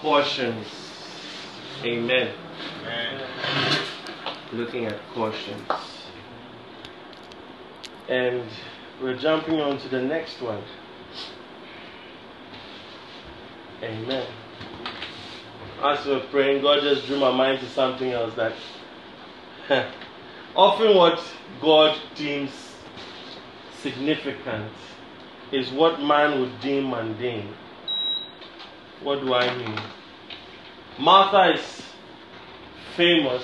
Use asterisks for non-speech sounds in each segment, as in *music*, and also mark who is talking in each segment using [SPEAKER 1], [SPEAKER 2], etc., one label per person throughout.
[SPEAKER 1] cautions. Amen. Looking at cautions. And we're jumping on to the next one. Amen. As we're praying, God just drew my mind to something else that *laughs* often what God deems significant is what man would deem mundane. What do I mean? Martha is famous,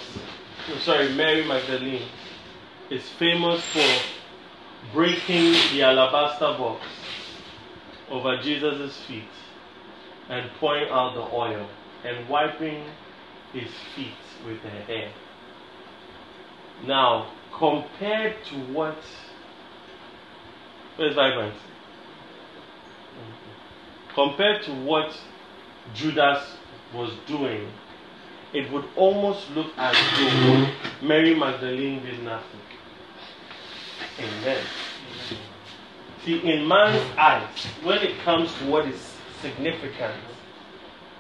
[SPEAKER 1] oh, sorry, Mary Magdalene is famous for breaking the alabaster box over Jesus' feet and pouring out the oil and wiping his feet with her hair. Now, compared to what? Where's vibrant? Mm-hmm. Compared to what Judas was doing, it would almost look as though Mary Magdalene did nothing. Amen. See, in man's eyes, when it comes to what is significant,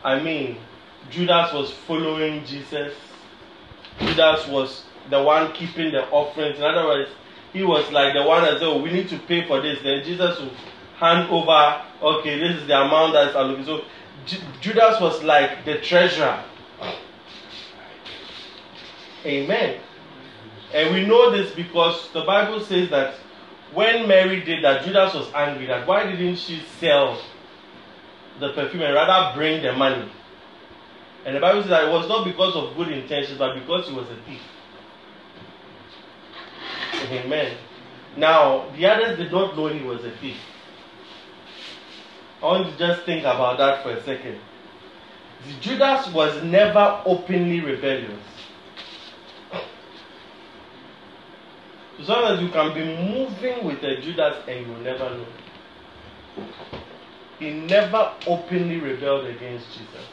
[SPEAKER 1] I mean, Judas was following Jesus. Judas was the one keeping the offerings. In other words, he was like the one that said, oh, we need to pay for this. Then Jesus would hand over, okay, this is the amount that's allocated. So Judas was like the treasurer. Amen. And we know this because the Bible says that when Mary did that, Judas was angry that why didn't she sell the perfume and rather bring the money? And the Bible says that it was not because of good intentions, but because he was a thief. Amen. Now, the others did not know he was a thief. I want you to just think about that for a second. Judas was never openly rebellious. So long as you can be moving with a Judas and you will never know. He never openly rebelled against Jesus.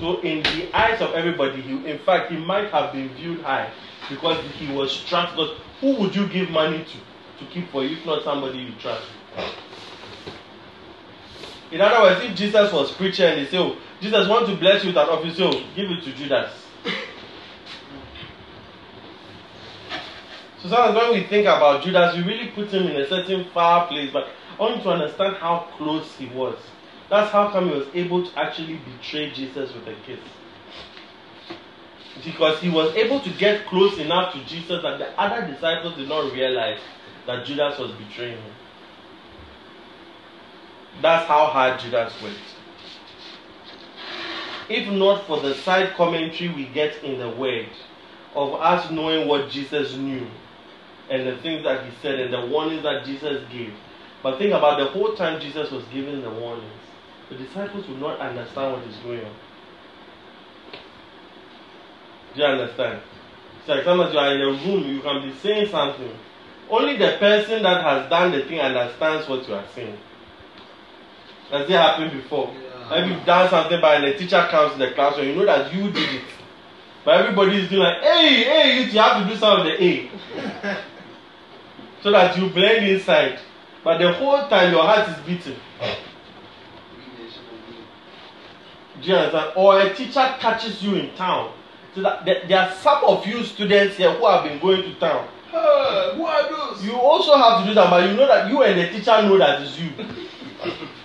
[SPEAKER 1] So in the eyes of everybody, he, in fact, he might have been viewed high because he was trusted. Who would you give money to to keep for you, if not somebody you trust? In other words, if Jesus was preaching and they say, "Oh, Jesus want to bless you with an office," oh, give it to Judas. So sometimes when we think about Judas, we really put him in a certain far place, but I want you to understand how close he was. That's how come he was able to actually betray Jesus with a kiss. Because he was able to get close enough to Jesus that the other disciples did not realize that Judas was betraying him. That's how hard Judas went. If not for the side commentary we get in the word of us knowing what Jesus knew and the things that he said and the warnings that Jesus gave. But think about the whole time Jesus was giving the warnings, the disciples would not understand what is going on. Do you understand? It's like sometimes you are in a room, you can be saying something. Only the person that has done the thing understands what you are saying. Has it happened before?
[SPEAKER 2] Yeah.
[SPEAKER 1] Maybe you've done something by and the teacher comes in the classroom, you know that you did it. But everybody is doing like, hey, hey, you have to do some of the A. *laughs* so that you blend inside. But the whole time your heart is beating. Do you understand? Or a teacher catches you in town. So that there, there are some of you students here who have been going to town.
[SPEAKER 2] Hey, who are those?
[SPEAKER 1] You also have to do that, but you know that you and the teacher know that it's you. *laughs*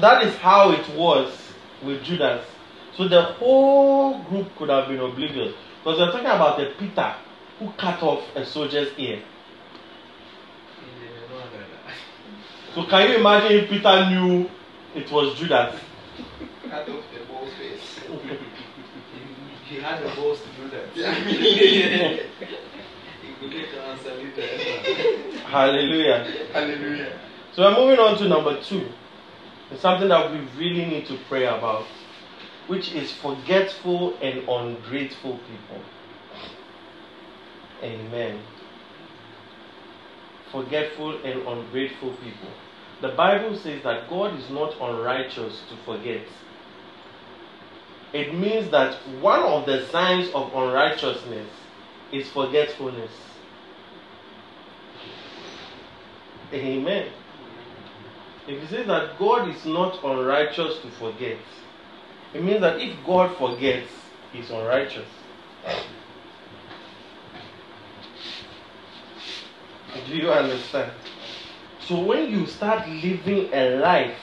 [SPEAKER 1] that is how it was with Judas. So the whole group could have been oblivious. Because we're talking about the Peter who cut off a soldier's ear. So can you imagine if Peter knew it was Judas?
[SPEAKER 2] Cut off the ball's face. *laughs* he had the balls to do that. he could later answer later.
[SPEAKER 1] Hallelujah.
[SPEAKER 2] Hallelujah.
[SPEAKER 1] So we're moving on to number two. It's something that we really need to pray about, which is forgetful and ungrateful people. Amen. Forgetful and ungrateful people. The Bible says that God is not unrighteous to forget. It means that one of the signs of unrighteousness is forgetfulness. Amen. If he says that God is not unrighteous to forget, it means that if God forgets, he's unrighteous. Do you understand? So when you start living a life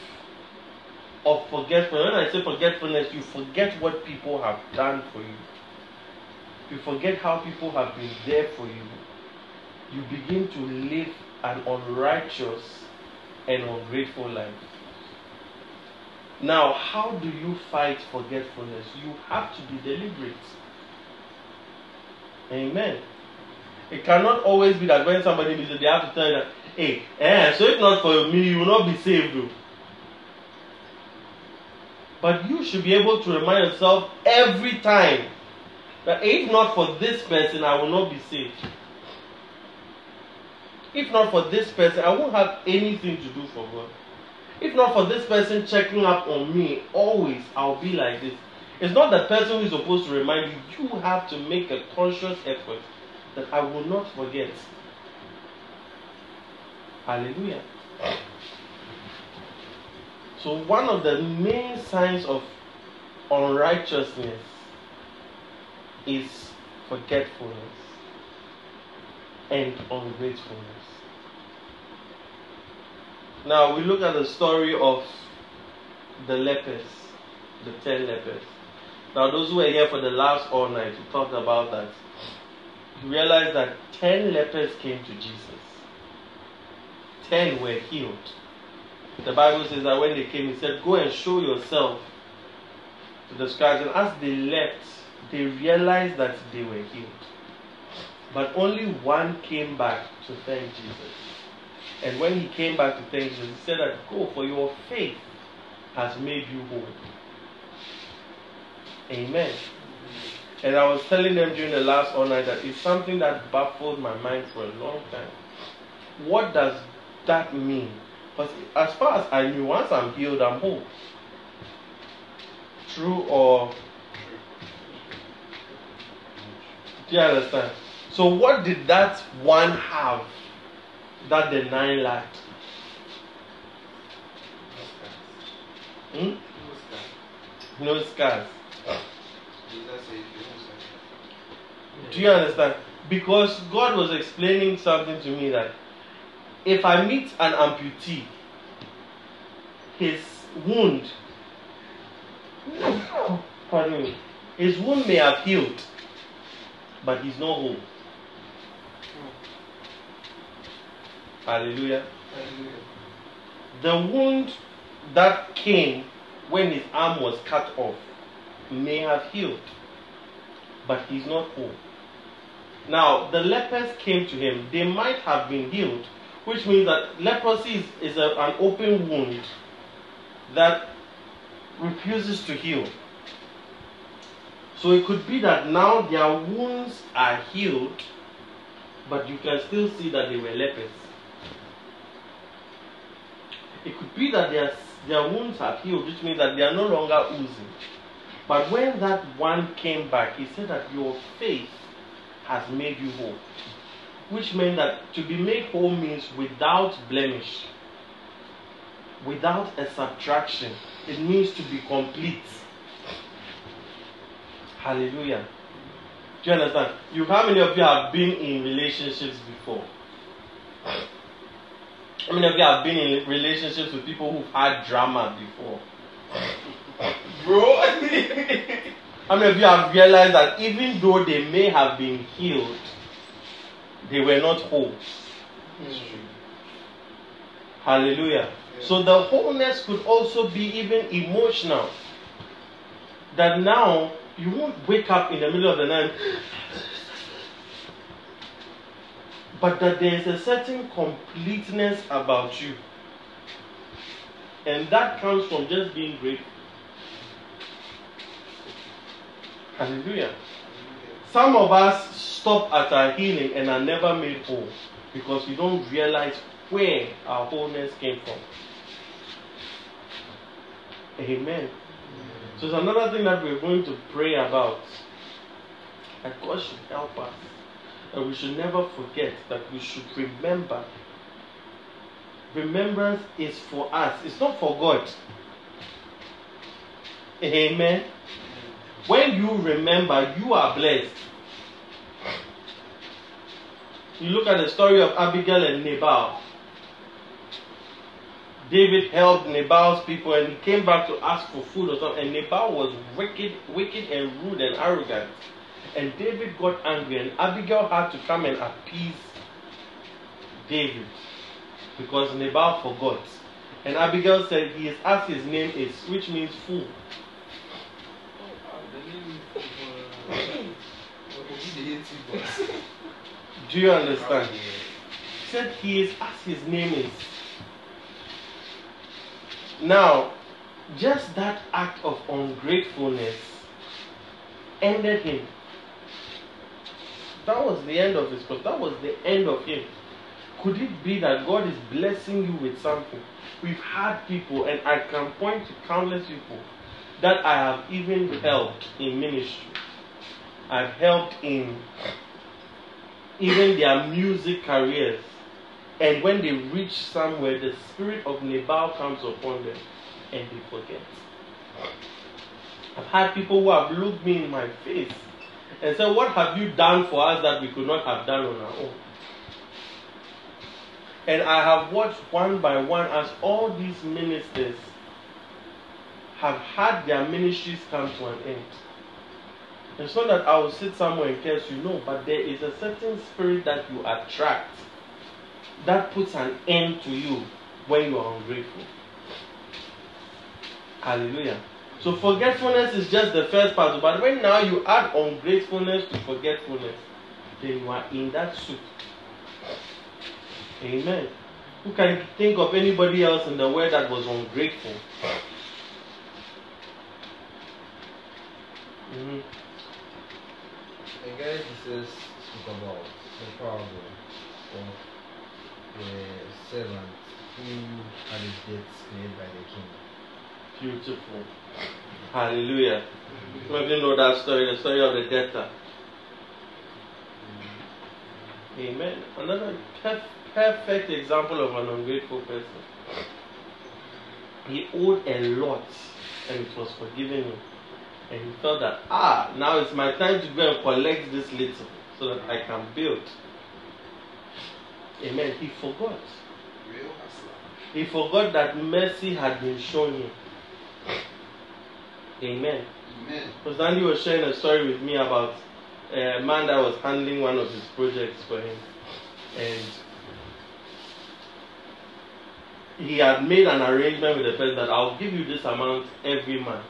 [SPEAKER 1] of forgetfulness, when I say forgetfulness, you forget what people have done for you. You forget how people have been there for you. You begin to live an unrighteous and ungrateful life. Now, how do you fight forgetfulness? You have to be deliberate. Amen. It cannot always be that when somebody misses, they have to tell you that, hey, eh, so if not for me, you will not be saved. But you should be able to remind yourself every time that if not for this person, I will not be saved. If not for this person, I won't have anything to do for God. If not for this person checking up on me, always I'll be like this. It's not the person who is supposed to remind you. You have to make a conscious effort that I will not forget. Hallelujah. So, one of the main signs of unrighteousness is forgetfulness and ungratefulness. Now, we look at the story of the lepers, the ten lepers. Now, those who were here for the last all night, we talked about that. You realize that ten lepers came to Jesus, ten were healed. The Bible says that when they came, he said, Go and show yourself to the scribes. And as they left, they realized that they were healed. But only one came back to thank Jesus. And when he came back to thank Jesus, he said that, Go, for your faith has made you whole. Amen. And I was telling them during the last night that it's something that baffled my mind for a long time. What does that mean? Because as far as I knew, once I'm healed, I'm whole. True or. Do you understand? So, what did that one have that the nine lacked? Hmm? No scars. Do you understand? Because God was explaining something to me that if I meet an amputee, his wound, pardon me, his wound may have healed, but he's not whole. Hallelujah. Hallelujah. The wound that came when his arm was cut off may have healed, but he's not whole. Now, the lepers came to him. They might have been healed, which means that leprosy is, is a, an open wound that refuses to heal. So it could be that now their wounds are healed, but you can still see that they were lepers. It could be that their, their wounds are healed, which means that they are no longer oozing. But when that one came back, he said that your faith has made you whole which meant that to be made whole means without blemish, without a subtraction. It means to be complete. Hallelujah. Do you understand? You, how many of you have been in relationships before? How many of you have been in relationships with people who've had drama before? Bro, how many of you have realized that even though they may have been healed, they were not whole. Hallelujah. So the wholeness could also be even emotional. That now you won't wake up in the middle of the night, but that there is a certain completeness about you. And that comes from just being grateful. Hallelujah. Some of us stop at our healing and are never made whole because we don't realize where our wholeness came from. Amen. So it's another thing that we're going to pray about. That God should help us. That we should never forget, that we should remember remembrance is for us, it's not for God. Amen. When you remember, you are blessed. You look at the story of Abigail and Nabal. David helped Nabal's people and he came back to ask for food or something. And Nabal was wicked, wicked and rude and arrogant. And David got angry, and Abigail had to come and appease David because Nabal forgot. And Abigail said, He is as his name is, which means fool. Do you understand? He said he is as his name is. Now, just that act of ungratefulness ended him. That was the end of his course. That was the end of him. Could it be that God is blessing you with something? We've had people, and I can point to countless people that I have even helped in ministry. I've helped in even their music careers. And when they reach somewhere, the spirit of Nabal comes upon them and they forget. I've had people who have looked me in my face and said, What have you done for us that we could not have done on our own? And I have watched one by one as all these ministers have had their ministries come to an end. It's not that I will sit somewhere in case you know, but there is a certain spirit that you attract that puts an end to you when you are ungrateful. Hallelujah. So forgetfulness is just the first part, but when now you add ungratefulness to forgetfulness, then you are in that soup. Amen. Who can think of anybody else in the world that was ungrateful?
[SPEAKER 2] Mm-hmm. guy Jesus spoke about the parable of the servant who had his debts paid by the king.
[SPEAKER 1] Beautiful. Hallelujah. Some of you know that story, the story of the debtor. Amen. Another perfect example of an ungrateful person. He owed a lot and it was forgiven him. And he thought that, ah, now it's my time to go and collect this little so that I can build. Amen. He forgot. He forgot that mercy had been shown him. Amen. Amen. Because Andy was sharing a story with me about a man that was handling one of his projects for him. And he had made an arrangement with the person that I'll give you this amount every month.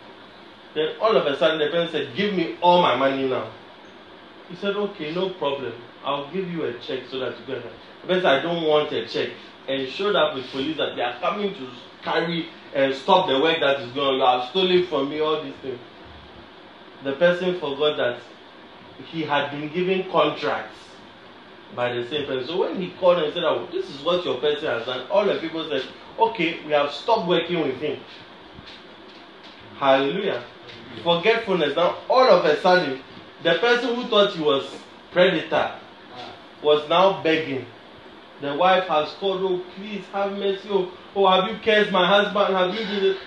[SPEAKER 1] Then all of a sudden the person said, Give me all my money now. He said, Okay, no problem. I'll give you a check so that you can. The person said, I don't want a check. And showed up with police that they are coming to carry and stop the work that is going on. You have stolen from me all these things. The person forgot that he had been given contracts by the same person. So when he called and said, oh, This is what your person has done, all the people said, Okay, we have stopped working with him. Hallelujah. Forgetfulness. Now, all of a sudden, the person who thought he was predator was now begging. The wife has called, Oh, please have mercy. Oh, oh have you cursed my husband? Have you did it?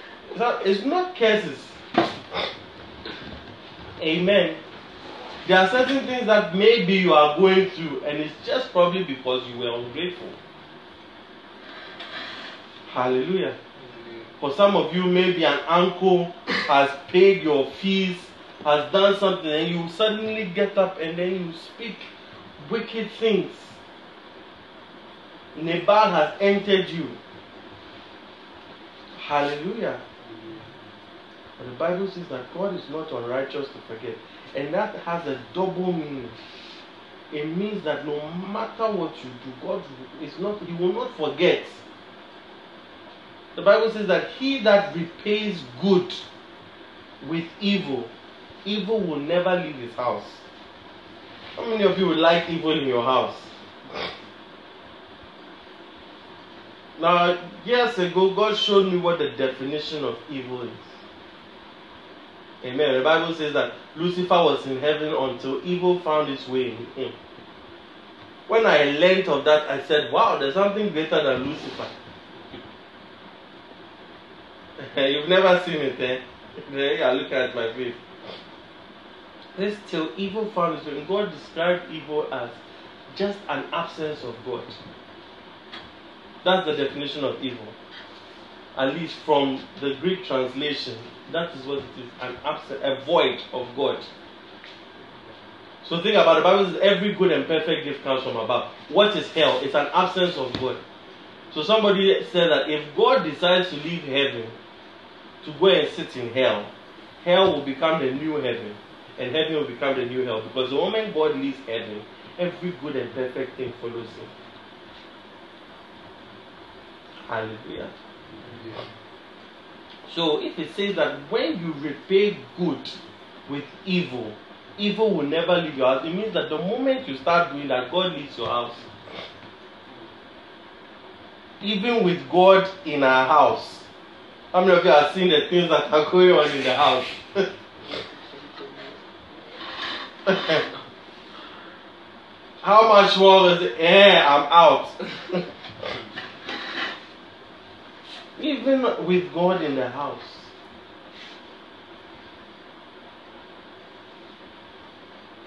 [SPEAKER 1] It's not curses. Amen. There are certain things that maybe you are going through, and it's just probably because you were ungrateful. Hallelujah. For some of you, maybe an uncle has paid your fees, has done something, and you suddenly get up and then you speak wicked things. Nabal has entered you. Hallelujah. But the Bible says that God is not unrighteous to forget. And that has a double meaning. It means that no matter what you do, God is not, He will not forget. The Bible says that he that repays good with evil, evil will never leave his house. How many of you would like evil in your house? Now, years ago, God showed me what the definition of evil is. Amen. The Bible says that Lucifer was in heaven until evil found its way in him. When I learned of that, I said, wow, there's something greater than Lucifer. *laughs* You've never seen it, eh? *laughs* Are looking at my face. This till evil found its way. God described evil as just an absence of God. That's the definition of evil. At least from the Greek translation, that is what it is an absence, a void of God. So think about the Bible says every good and perfect gift comes from above. What is hell? It's an absence of God. So somebody said that if God decides to leave heaven to go and sit in hell, hell will become the new heaven, and heaven will become the new hell. Because the moment God leaves heaven, every good and perfect thing follows him. Hallelujah. So if it says that when you repay good with evil, evil will never leave your house, it means that the moment you start doing that, God leaves your house. Even with God in our house. How many of you have seen the things that are going on in the house? *laughs* How much more is it? Eh, I'm out. *laughs* Even with God in the house.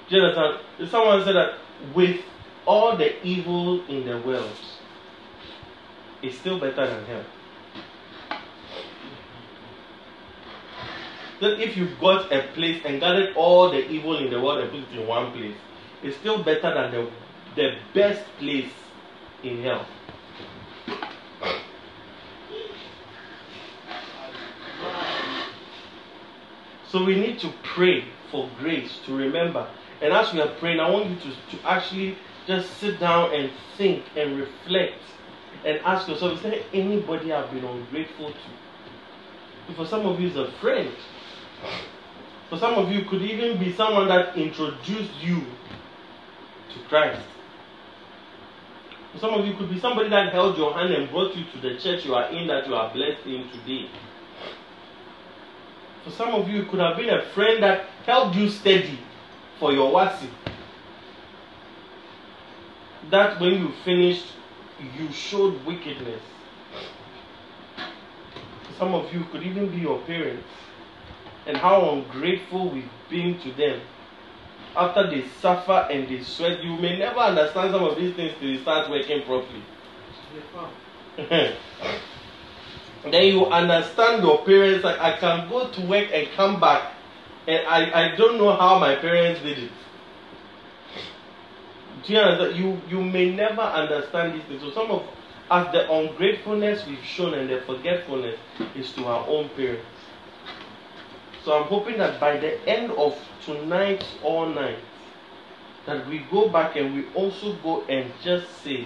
[SPEAKER 1] Do? Someone said that with all the evil in the world, it's still better than hell. That if you've got a place and gathered all the evil in the world and put it in one place, it's still better than the, the best place in hell. So we need to pray for grace to remember. And as we are praying, I want you to, to actually just sit down and think and reflect and ask yourself, is there anybody I've been ungrateful to? For some of you, it's a friend. For some of you, could even be someone that introduced you to Christ. For some of you, could be somebody that held your hand and brought you to the church you are in that you are blessed in today. For some of you, it could have been a friend that helped you study for your WASSCE. That when you finished, you showed wickedness. For some of you, could even be your parents. And how ungrateful we've been to them. After they suffer and they sweat, you may never understand some of these things till you start working properly. *laughs* then you understand your parents like i can go to work and come back and i i don't know how my parents did it. Do you understand? You you may never understand these things. So some of us the ungratefulness we've shown and the forgetfulness is to our own parents. So i'm hoping that by the end of tonight all night that we go back and we also go and just say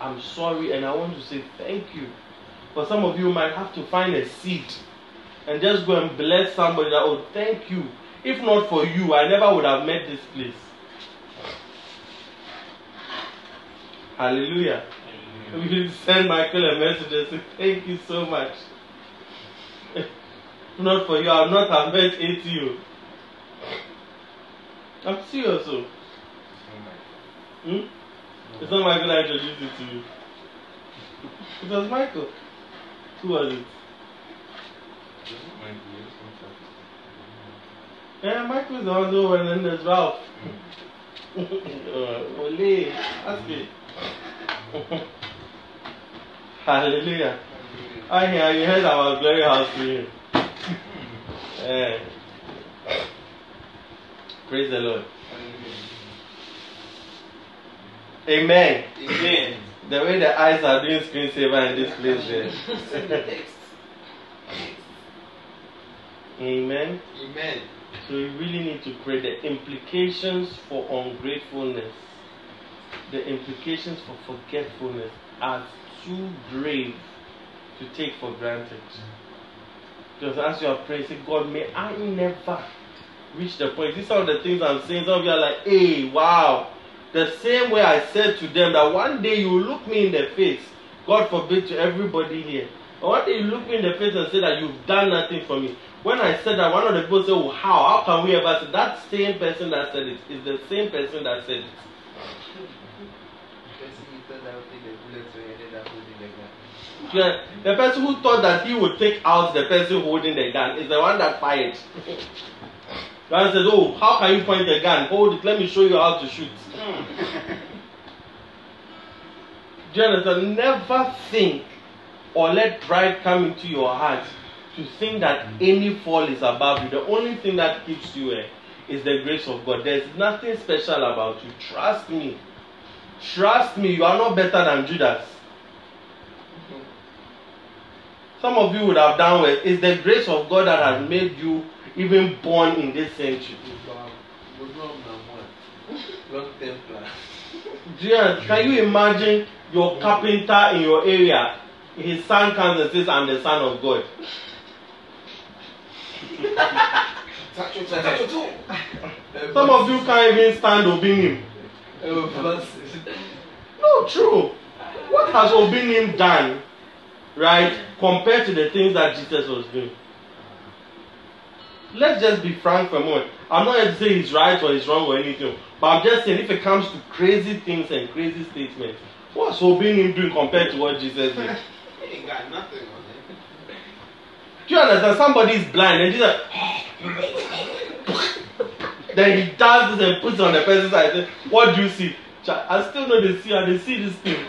[SPEAKER 1] i'm sorry and i want to say thank you but some of you might have to find a seed and just go and bless somebody that, oh, thank you. If not for you, I never would have met this place. Hallelujah. We will *laughs* send Michael a message and say, thank you so much. *laughs* not for you, I would not have met ATU. I'm serious. So. Hmm? It's not Michael I introduced it to you. It was Michael. Who was it? Yeah, Michael is the one who went in the mm. *laughs* Ralph. Uh, Ole, ask me. *laughs* Hallelujah. I hear you heard our glory house here. *laughs* yeah. Praise the Lord. Amen.
[SPEAKER 3] Amen.
[SPEAKER 1] The way the eyes are doing screensaver in this place there. Amen.
[SPEAKER 3] Amen.
[SPEAKER 1] So we really need to pray the implications for ungratefulness, the implications for forgetfulness are too grave to take for granted. Just as you are praying, say, God, may I never reach the point. These are the things I'm saying. Some of you are like, hey, wow. The same way I said to them that one day you look me in the face, God forbid to everybody here. But one day you look me in the face and say that you've done nothing for me. When I said that, one of the people said, oh, how? How can we ever say that same person that said it is the same person that said it? The person who thought that he would take out the person holding the gun is the one that fired. *laughs* God says, Oh, how can you point the gun? Hold it, let me show you how to shoot. *laughs* Do you? Never think or let pride come into your heart to think that any fall is above you. The only thing that keeps you eh, is the grace of God. There's nothing special about you. Trust me. Trust me, you are not better than Judas. Some of you would have done well. It's the grace of God that has made you even born in this century. You, can you imagine your carpenter in your area? His son comes and says, I'm the son of God. *laughs* Some of you can't even stand obeying him. No, true. What has obeying him done, right, compared to the things that Jesus was doing? Let's just be frank for a moment. I'm not going to say he's right or he's wrong or anything, but I'm just saying if it comes to crazy things and crazy statements, what's Obinim doing compared to what Jesus did? *laughs*
[SPEAKER 3] He ain't got nothing on it.
[SPEAKER 1] Do you understand? Somebody is blind and Jesus, then he does this and puts it on the person's eye. What do you see? I still know they see. I they see this thing.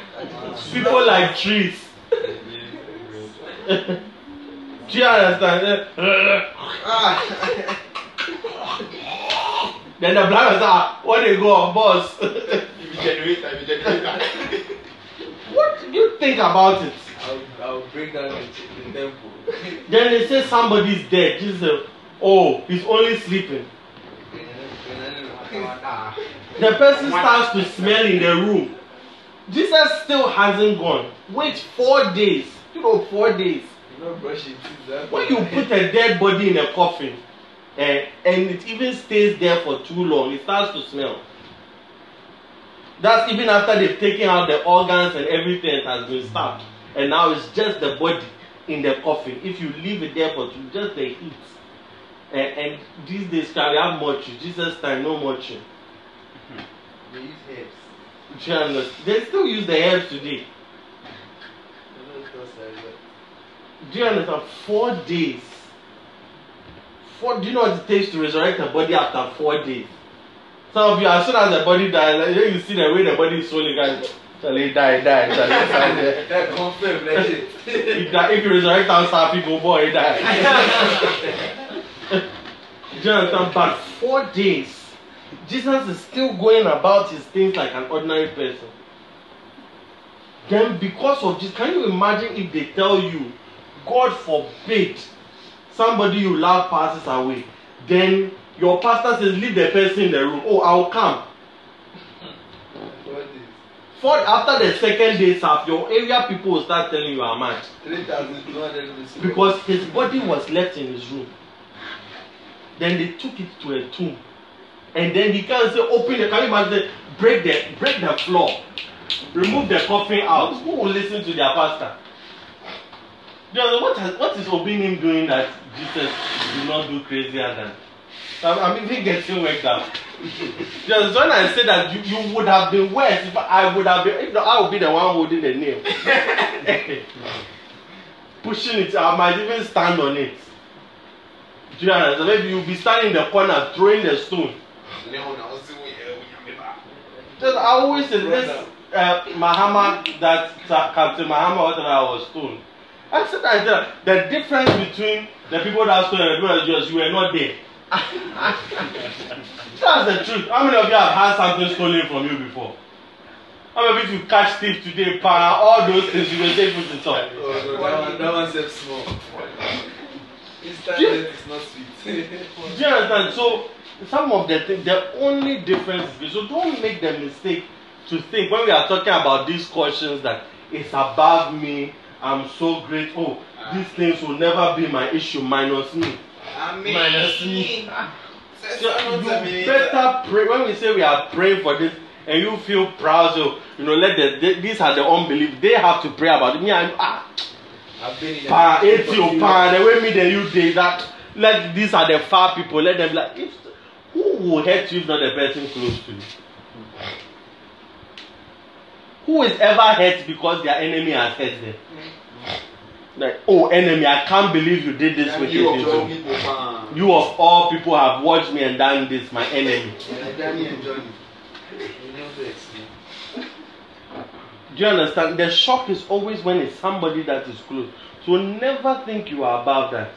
[SPEAKER 1] People like trees. *laughs* understand?
[SPEAKER 3] Ah. *laughs*
[SPEAKER 1] then the say, ah, what they go, boss?
[SPEAKER 3] If you generate that, you generate that.
[SPEAKER 1] what do you think about it?
[SPEAKER 2] I'll, I'll break down the, the temple. *laughs*
[SPEAKER 1] Then they say somebody's dead. Jesus say, oh, he's only sleeping. *laughs* The person starts to smell in the room. Jesus still hasn't gone. Wait four days. You know, four days.
[SPEAKER 2] You not brush your teeth. that-
[SPEAKER 1] When you put a dead body in a coffin eh, and it even stays there for too long, it starts to smell. That's even after they've taken out the organs and everything that has been stabbed. And now it's just the body in the coffin. If you leave it there for two, just the heat. And, and these days, we have mortuary? Jesus time, no mortuary.
[SPEAKER 2] They use herbs.
[SPEAKER 1] Do you understand? They still use the herbs today. Do you understand? Four days. Four. Do you know what it takes to resurrect a body after four days? Some of you, as soon as the body dies, like, you see the way the body is swelling, guys, Charlie, die, die, Charlie, die. *laughs*
[SPEAKER 2] That confirm shit.
[SPEAKER 1] If, that, if you resurrect outside people, boy, he die. *laughs* Do you understand? But four days, Jesus is still going about his things like an ordinary person. Then, because of this, can you imagine if they tell you, God forbid, somebody you love passes away, then your pastor says, Leave the person in the room. Oh, I'll come. For after the second day, serve, your area people will start telling you how much.
[SPEAKER 2] 3,200 rupees.
[SPEAKER 1] Because his body was left in his room. Then they took it to a tomb. And then he can't say, open the can you imagine break the break the floor, remove the coffin out. Who will listen to their pastor? Know, what, has, what is Obinim doing that Jesus did not do crazier than? I'm, I'm even getting worked up. *laughs* Just when I say that you, you would have been worse, if I would have been, if not, I would be the one holding the nail. *laughs* Pushing it, I might even stand on it. Do you understand? Maybe you'll be standing in the corner throwing the stone. Just, I always say this uh, Mahama, that uh, Captain Mahama, whatever I was told. I said that uh, the difference between the people that stole and the people that just you were not there. *laughs* That's the truth. How many of you have had something stolen from you before? How many of you catch thief today, pa, all those things you will take put it up.
[SPEAKER 2] Oh, no, that one, that one says small. Instant
[SPEAKER 1] Yeah.
[SPEAKER 2] death is not sweet. *laughs*
[SPEAKER 1] Do you understand? So some of the things, the only difference is so don't make the mistake to think when we are talking about these questions that it's above me. I'm so great. Oh, these things will never be my issue minus me.
[SPEAKER 3] Amen.
[SPEAKER 1] Minus me. So you better pray when we say we are praying for this and you feel proud. So you know, let the they, these are the unbelief. They have to pray about it. Me, I'm ah, pa, eighty or pa, the way me then you did that. Let these are the far people. Let them like if who will hurt you if not the person close to you. Who is ever hurt because their enemy has hurt them? Like, oh enemy, I can't believe you did this
[SPEAKER 3] Yeah,
[SPEAKER 1] wicked
[SPEAKER 3] you
[SPEAKER 1] thing
[SPEAKER 3] of all people.
[SPEAKER 1] You of all people have watched me and done this, my enemy.
[SPEAKER 3] Yeah, Danny and Johnny.
[SPEAKER 2] You know vex me.
[SPEAKER 1] Do you understand? The shock is always when it's somebody that is close. So never think you are above that.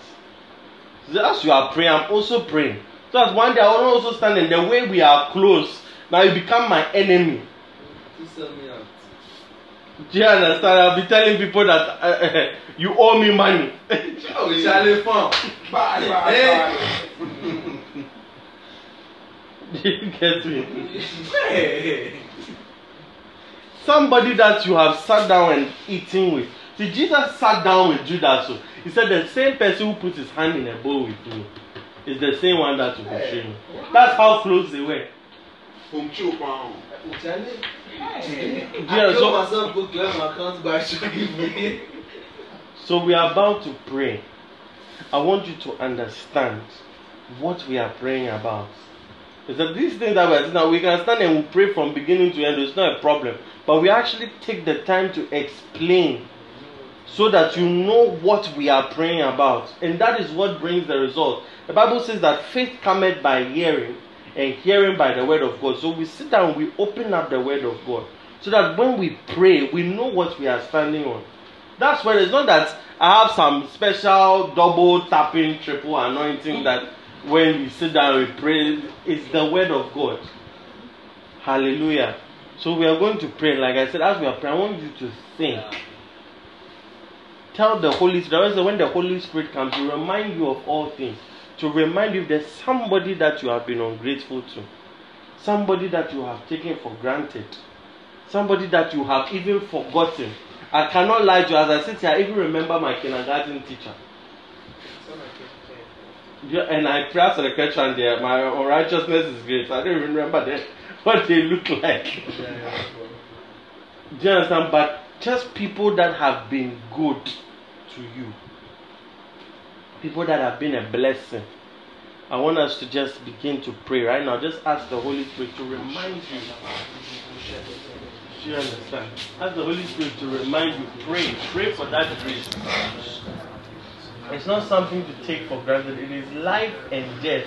[SPEAKER 1] So as you are praying, I'm also praying. So as one day I will also stand in the way we are close. Now you become my enemy. Do you understand? I'll be telling people that uh, you owe me money. *laughs*
[SPEAKER 3] Bye, bye,
[SPEAKER 2] Hey.
[SPEAKER 3] bye. *laughs*
[SPEAKER 1] you get me? *laughs* Somebody that you have sat down and eaten with. See, Jesus sat down with Judas. So he said the same person who put his hand in a bowl with me is the same one that will betray me. That's how close they were.
[SPEAKER 3] From Chu, fam.
[SPEAKER 2] Charlie. Hey.
[SPEAKER 1] Yeah,
[SPEAKER 2] I
[SPEAKER 1] so-
[SPEAKER 2] myself go clear my account, but I give me.
[SPEAKER 1] So we are about to pray. I want you to understand what we are praying about. Is that these things that we are saying, now we can stand and we pray from beginning to end. It's not a problem, but we actually take the time to explain so that you know what we are praying about, and that is what brings the result. The Bible says that faith cometh by hearing, and hearing by the word of God. So we sit down, we open up the word of God, so that when we pray, we know what we are standing on. That's why it's not that I have some special double tapping, triple anointing that when we sit down we pray, it's the word of God. Hallelujah. So we are going to pray. Like I said, as we are praying, I want you to think. Tell the Holy Spirit. When the Holy Spirit comes to remind you of all things. To remind you there's somebody that you have been ungrateful to, somebody that you have taken for granted, somebody that you have even forgotten. I cannot lie to you. As I sit here, I even remember my kindergarten teacher. Yeah, and I pray after the question, there, my unrighteousness is great. I don't even remember them, *laughs* what they look like. Do you understand? But just people that have been good to you, people that have been a blessing. I want us to just begin to pray right now. Just ask the Holy Spirit to remind you. Do you understand? Ask the Holy Spirit to remind you. Pray. Pray for that grace. It's not something to take for granted. It is life and death